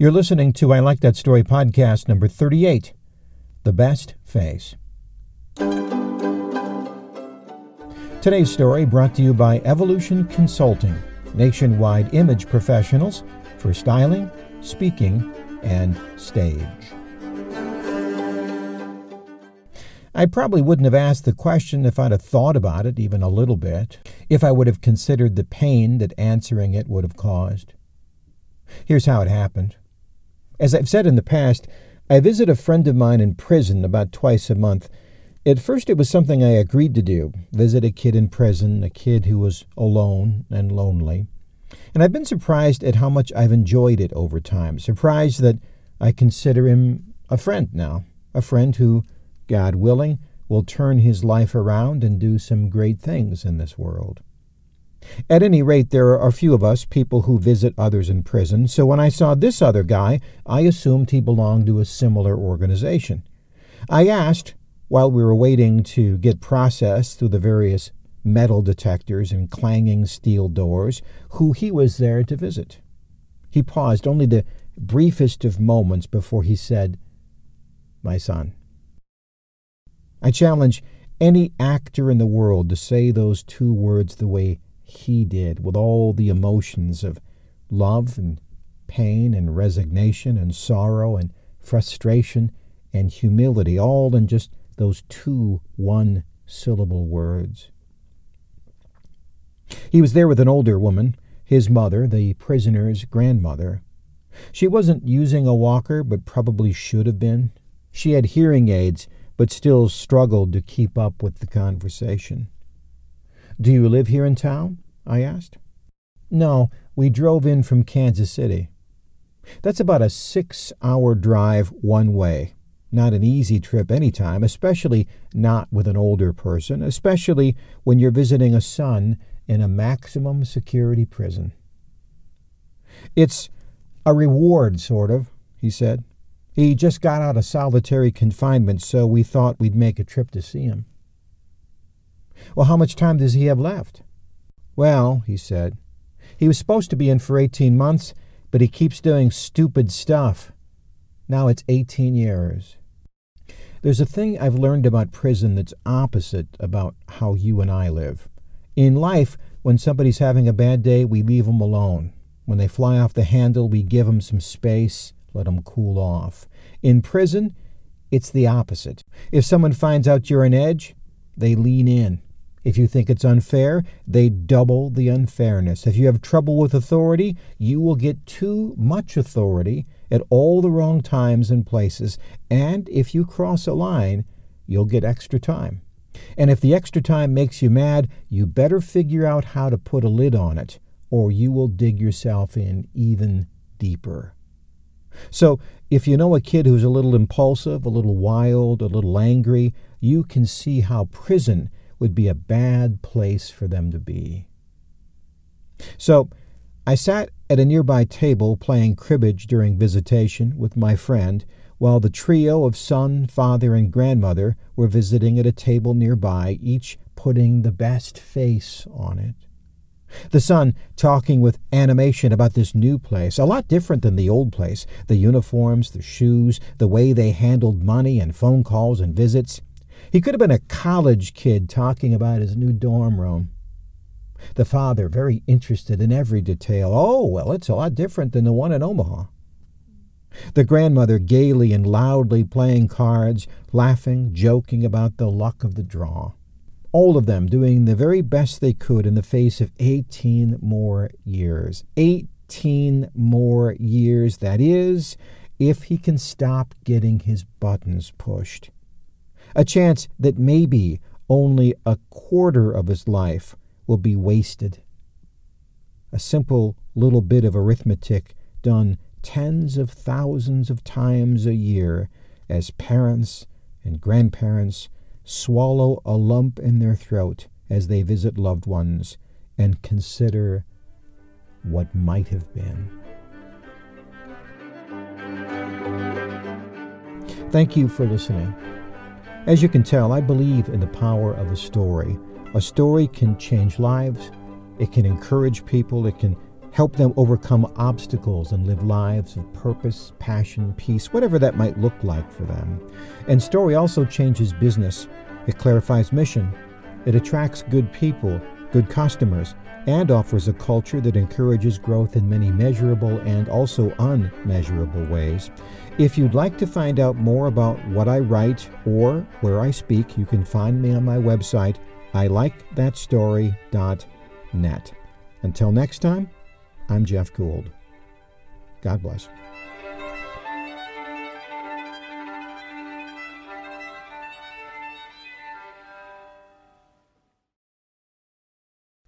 You're listening to I Like That Story podcast number 38 The Best Face. Today's story brought to you by Evolution Consulting, nationwide image professionals for styling, speaking, and stage. I probably wouldn't have asked the question if I'd have thought about it even a little bit, if I would have considered the pain that answering it would have caused. Here's how it happened. As I've said in the past, I visit a friend of mine in prison about twice a month. At first, it was something I agreed to do visit a kid in prison, a kid who was alone and lonely. And I've been surprised at how much I've enjoyed it over time, surprised that I consider him a friend now, a friend who, God willing, will turn his life around and do some great things in this world. At any rate, there are a few of us, people who visit others in prison, so when I saw this other guy, I assumed he belonged to a similar organization. I asked, while we were waiting to get processed through the various metal detectors and clanging steel doors, who he was there to visit. He paused only the briefest of moments before he said, My son. I challenge any actor in the world to say those two words the way he did, with all the emotions of love and pain and resignation and sorrow and frustration and humility, all in just those two one syllable words. He was there with an older woman, his mother, the prisoner's grandmother. She wasn't using a walker, but probably should have been. She had hearing aids, but still struggled to keep up with the conversation. Do you live here in town? I asked. No, we drove in from Kansas City. That's about a six hour drive one way. Not an easy trip any time, especially not with an older person, especially when you're visiting a son in a maximum security prison. It's a reward, sort of, he said. He just got out of solitary confinement, so we thought we'd make a trip to see him. Well, how much time does he have left? Well, he said, he was supposed to be in for 18 months, but he keeps doing stupid stuff. Now it's 18 years. There's a thing I've learned about prison that's opposite about how you and I live. In life, when somebody's having a bad day, we leave them alone. When they fly off the handle, we give them some space, let them cool off. In prison, it's the opposite. If someone finds out you're an edge, they lean in. If you think it's unfair, they double the unfairness. If you have trouble with authority, you will get too much authority at all the wrong times and places. And if you cross a line, you'll get extra time. And if the extra time makes you mad, you better figure out how to put a lid on it, or you will dig yourself in even deeper. So, if you know a kid who's a little impulsive, a little wild, a little angry, you can see how prison would be a bad place for them to be. So I sat at a nearby table playing cribbage during visitation with my friend, while the trio of son, father, and grandmother were visiting at a table nearby, each putting the best face on it. The son talking with animation about this new place, a lot different than the old place the uniforms, the shoes, the way they handled money and phone calls and visits. He could have been a college kid talking about his new dorm room. The father, very interested in every detail. Oh, well, it's a lot different than the one in Omaha. The grandmother gaily and loudly playing cards, laughing, joking about the luck of the draw. All of them doing the very best they could in the face of 18 more years. 18 more years, that is, if he can stop getting his buttons pushed a chance that maybe only a quarter of his life will be wasted. A simple little bit of arithmetic done tens of thousands of times a year as parents and grandparents swallow a lump in their throat as they visit loved ones and consider what might have been. Thank you for listening. As you can tell, I believe in the power of a story. A story can change lives, it can encourage people, it can help them overcome obstacles and live lives of purpose, passion, peace, whatever that might look like for them. And Story also changes business. It clarifies mission. It attracts good people, good customers, and offers a culture that encourages growth in many measurable and also unmeasurable ways. If you'd like to find out more about what I write or where I speak, you can find me on my website, ilikethatstory.net. Until next time, I'm Jeff Gould. God bless.